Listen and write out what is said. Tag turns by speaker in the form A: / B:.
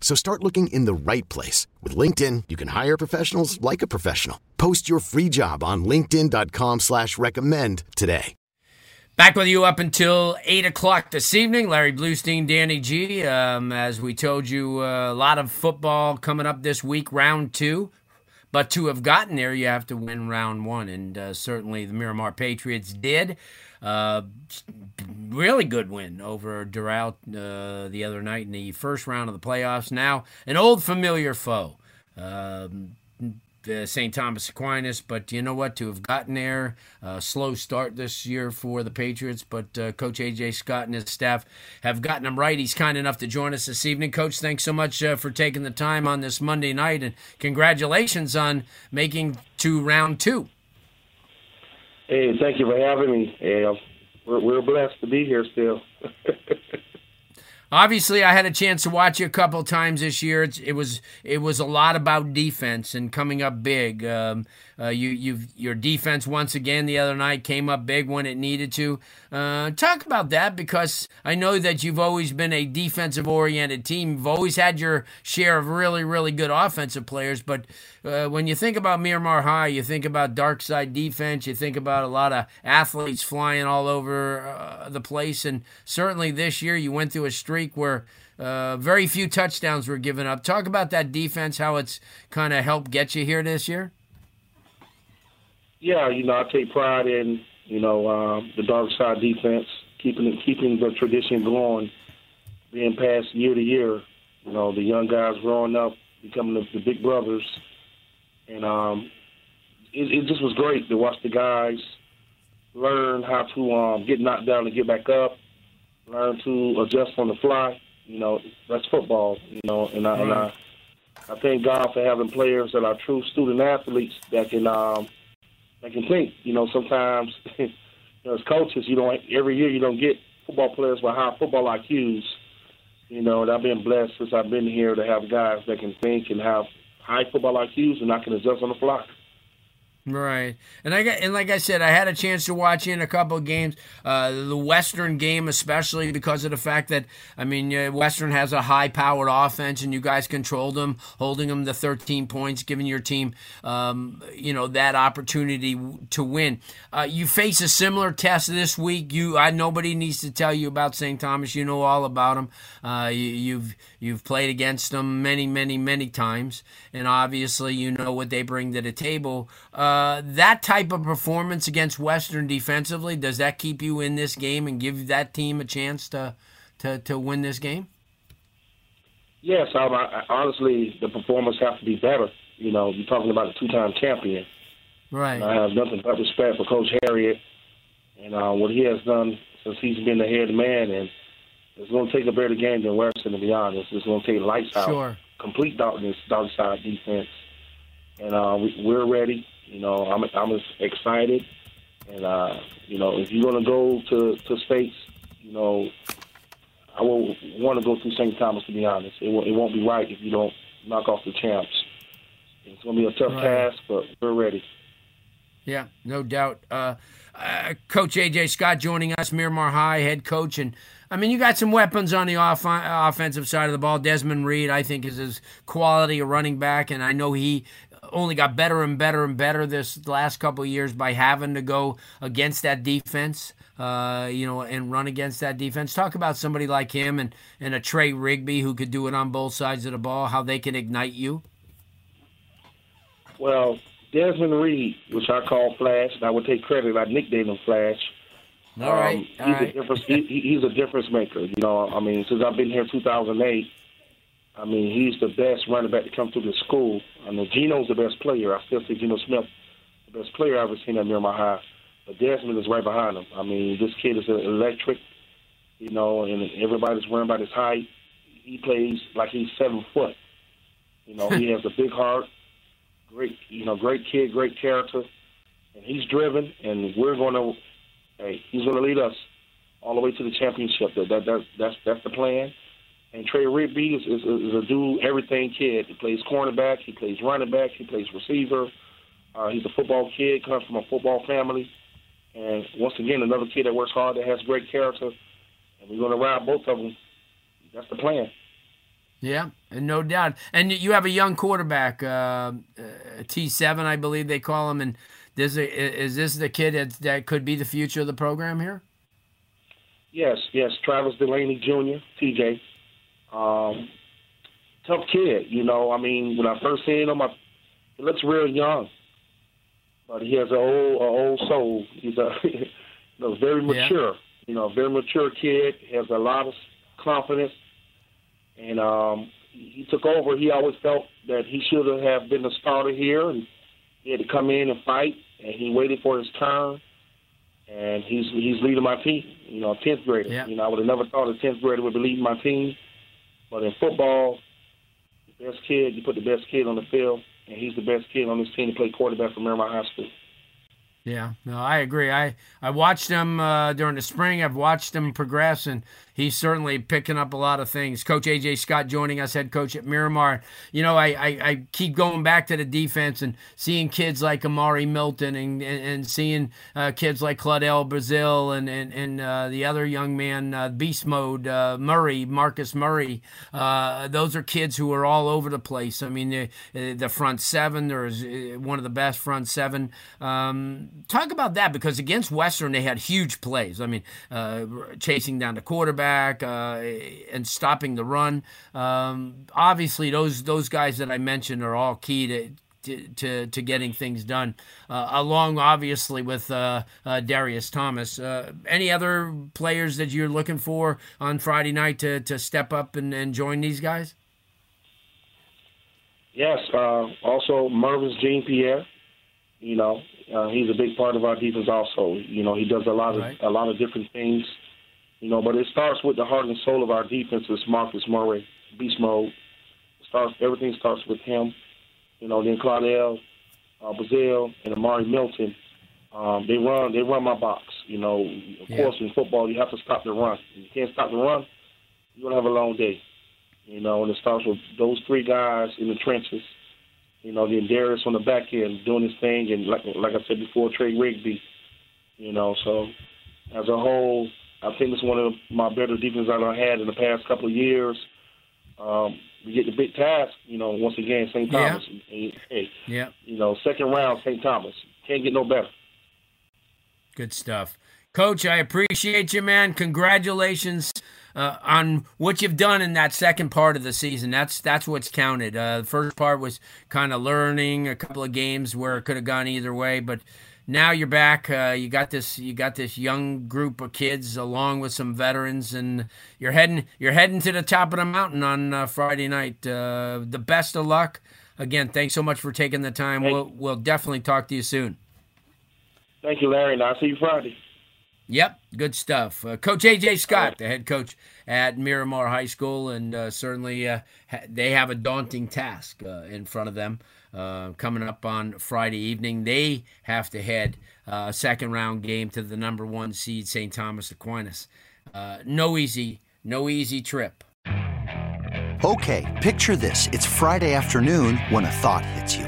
A: So start looking in the right place. With LinkedIn, you can hire professionals like a professional. Post your free job on linkedin.com slash recommend today.
B: Back with you up until 8 o'clock this evening. Larry Bluestein, Danny G. Um, as we told you, uh, a lot of football coming up this week, round two. But to have gotten there, you have to win round one. And uh, certainly the Miramar Patriots did. Uh, really good win over Doral uh, the other night in the first round of the playoffs. Now, an old familiar foe. Um, St. Thomas Aquinas, but you know what? To have gotten there, uh, slow start this year for the Patriots, but uh, Coach AJ Scott and his staff have gotten him right. He's kind enough to join us this evening. Coach, thanks so much uh, for taking the time on this Monday night, and congratulations on making to round two.
C: Hey, thank you for having me. We're, we're blessed to be here still.
B: Obviously, I had a chance to watch you a couple times this year. It's, it was it was a lot about defense and coming up big. Um, uh, you you your defense once again the other night came up big when it needed to. Uh, talk about that because I know that you've always been a defensive oriented team. You've always had your share of really really good offensive players, but uh, when you think about Miramar High, you think about dark side defense. You think about a lot of athletes flying all over uh, the place, and certainly this year you went through a streak where. Uh, very few touchdowns were given up. Talk about that defense, how it's kind of helped get you here this year
C: yeah, you know, I take pride in you know um, the dark side defense, keeping it, keeping the tradition going, being passed year to year. You know, the young guys growing up, becoming the, the big brothers, and um, it, it just was great to watch the guys learn how to um, get knocked down and get back up, learn to adjust on the fly. You know, that's football. You know, and I, and I, I thank God for having players that are true student athletes that can um, I can think. You know, sometimes as coaches, you don't every year you don't get football players with high football IQs. You know, and I've been blessed since I've been here to have guys that can think and have high football IQs and I can adjust on the fly.
B: Right, and I got, and like I said, I had a chance to watch in a couple of games, uh, the Western game especially because of the fact that I mean Western has a high-powered offense and you guys controlled them, holding them to 13 points, giving your team, um, you know, that opportunity to win. Uh, you face a similar test this week. You, I nobody needs to tell you about St. Thomas. You know all about them. Uh, you, you've you've played against them many, many, many times, and obviously you know what they bring to the table. Uh, uh, that type of performance against Western defensively, does that keep you in this game and give that team a chance to to, to win this game?
C: Yes, I, I, honestly, the performance has to be better. You know, you're talking about a two-time champion.
B: Right.
C: I have nothing but respect for Coach Harriott and uh, what he has done since he's been the head man. And it's going to take a better game than Western, to be honest. It's going to take lights out, complete darkness, dark side defense. And uh, we, we're ready. You know, I'm I'm excited, and uh, you know, if you're gonna go to to states, you know, I will want to go through St. Thomas. To be honest, it won't, it won't be right if you don't knock off the champs. It's gonna be a tough right. task, but we're ready.
B: Yeah, no doubt. Uh, uh, coach AJ Scott joining us, Miramar High head coach, and I mean you got some weapons on the off- offensive side of the ball. Desmond Reed, I think, is his quality a running back, and I know he only got better and better and better this last couple years by having to go against that defense. Uh, you know, and run against that defense. Talk about somebody like him and, and a Trey Rigby who could do it on both sides of the ball, how they can ignite you.
C: Well, Desmond Reed, which I call Flash, and I would take credit. I nicknamed him Flash.
B: All right,
C: um,
B: all
C: he's
B: right.
C: a difference. He, he's a difference maker. You know, I mean, since I've been here in 2008, I mean, he's the best running back to come through the school. I mean, Geno's the best player. I still think Geno Smith the best player I've ever seen at Miramar High. But Desmond is right behind him. I mean, this kid is electric. You know, and everybody's worrying about his height. He plays like he's seven foot. You know, he has a big heart. Great, you know, great kid, great character, and he's driven. And we're going to, hey, he's going to lead us all the way to the championship. That, that, that that's that's the plan. And Trey Rigby is, is, is a do everything kid. He plays cornerback, he plays running back, he plays receiver. Uh, he's a football kid, comes from a football family. And once again, another kid that works hard, that has great character. And we're going to ride both of them. That's the plan.
B: Yeah, and no doubt. And you have a young quarterback, uh, uh, T7, I believe they call him. And this is this the kid that, that could be the future of the program here?
C: Yes, yes. Travis Delaney Jr., TJ. Um, tough kid, you know. I mean, when I first seen him, I, he looks real young, but he has an old, a old soul. He's a, you know, very mature.
B: Yeah.
C: You know, very mature kid. Has a lot of confidence, and um, he took over. He always felt that he should have been the starter here, and he had to come in and fight. And he waited for his turn, and he's he's leading my team. You know, tenth grader.
B: Yeah.
C: You know, I would have never thought a tenth grader would be leading my team. But in football, the best kid, you put the best kid on the field, and he's the best kid on this team to play quarterback for Miramar High School.
B: Yeah, no, I agree. I, I watched him uh, during the spring. I've watched him progress, and he's certainly picking up a lot of things. Coach AJ Scott joining us, head coach at Miramar. You know, I, I, I keep going back to the defense and seeing kids like Amari Milton and, and, and seeing uh, kids like Claudel Brazil and, and, and uh, the other young man, uh, Beast Mode, uh, Murray, Marcus Murray. Uh, those are kids who are all over the place. I mean, the, the front seven, there's uh, one of the best front seven. Um, talk about that because against Western they had huge plays. I mean, uh, chasing down the quarterback uh, and stopping the run. Um, obviously, those those guys that I mentioned are all key to. To, to, to getting things done, uh, along obviously with uh, uh, Darius Thomas. Uh, any other players that you're looking for on Friday night to, to step up and, and join these guys?
C: Yes. Uh, also, Mervis Jean Pierre. You know, uh, he's a big part of our defense. Also, you know, he does a lot of
B: Right.
C: a lot of different things. You know, but it starts with the heart and soul of our defense. Is Marcus Murray, beast mode. Starts everything starts with him. You know, then Claudel, uh, Brazil, and Amari Milton. Um, they run they run my box. You know, of
B: Yeah.
C: course in football you have to stop the run. If you can't stop the run, you're gonna have a long day. You know, and it starts with those three guys in the trenches. You know, then Darius on the back end doing his thing, and like like I said before, Trey Rigby. You know, so as a whole, I think it's one of my better defenses I've had in the past couple of years. Um, we get the big task, you know, once again, St. Thomas. And, hey,
B: Yeah.
C: you know, second round, St. Thomas. Can't get no better.
B: Good stuff. Coach, I appreciate you, man. Congratulations uh, on what you've done in that second part of the season. That's that's what's counted. Uh, the first part was kind of learning a couple of games where it could have gone either way, but now you're back. Uh, you got this. You got this young group of kids along with some veterans, and you're heading you're heading to the top of the mountain on uh, Friday night. Uh, the best of luck. Again, thanks so much for taking the time.
C: Thank-
B: We'll we'll definitely talk to you soon.
C: Thank you, Larry, and I'll see you Friday.
B: Yep, good stuff. Uh, coach AJ Scott, the head coach at Miramar High School, and uh, certainly uh, ha- they have a daunting task uh, in front of them uh, coming up on Friday evening. They have to head uh, a second round game to the number one seed St. Thomas Aquinas. Uh, no easy, no easy trip.
D: Okay, picture this. It's Friday afternoon when a thought hits you.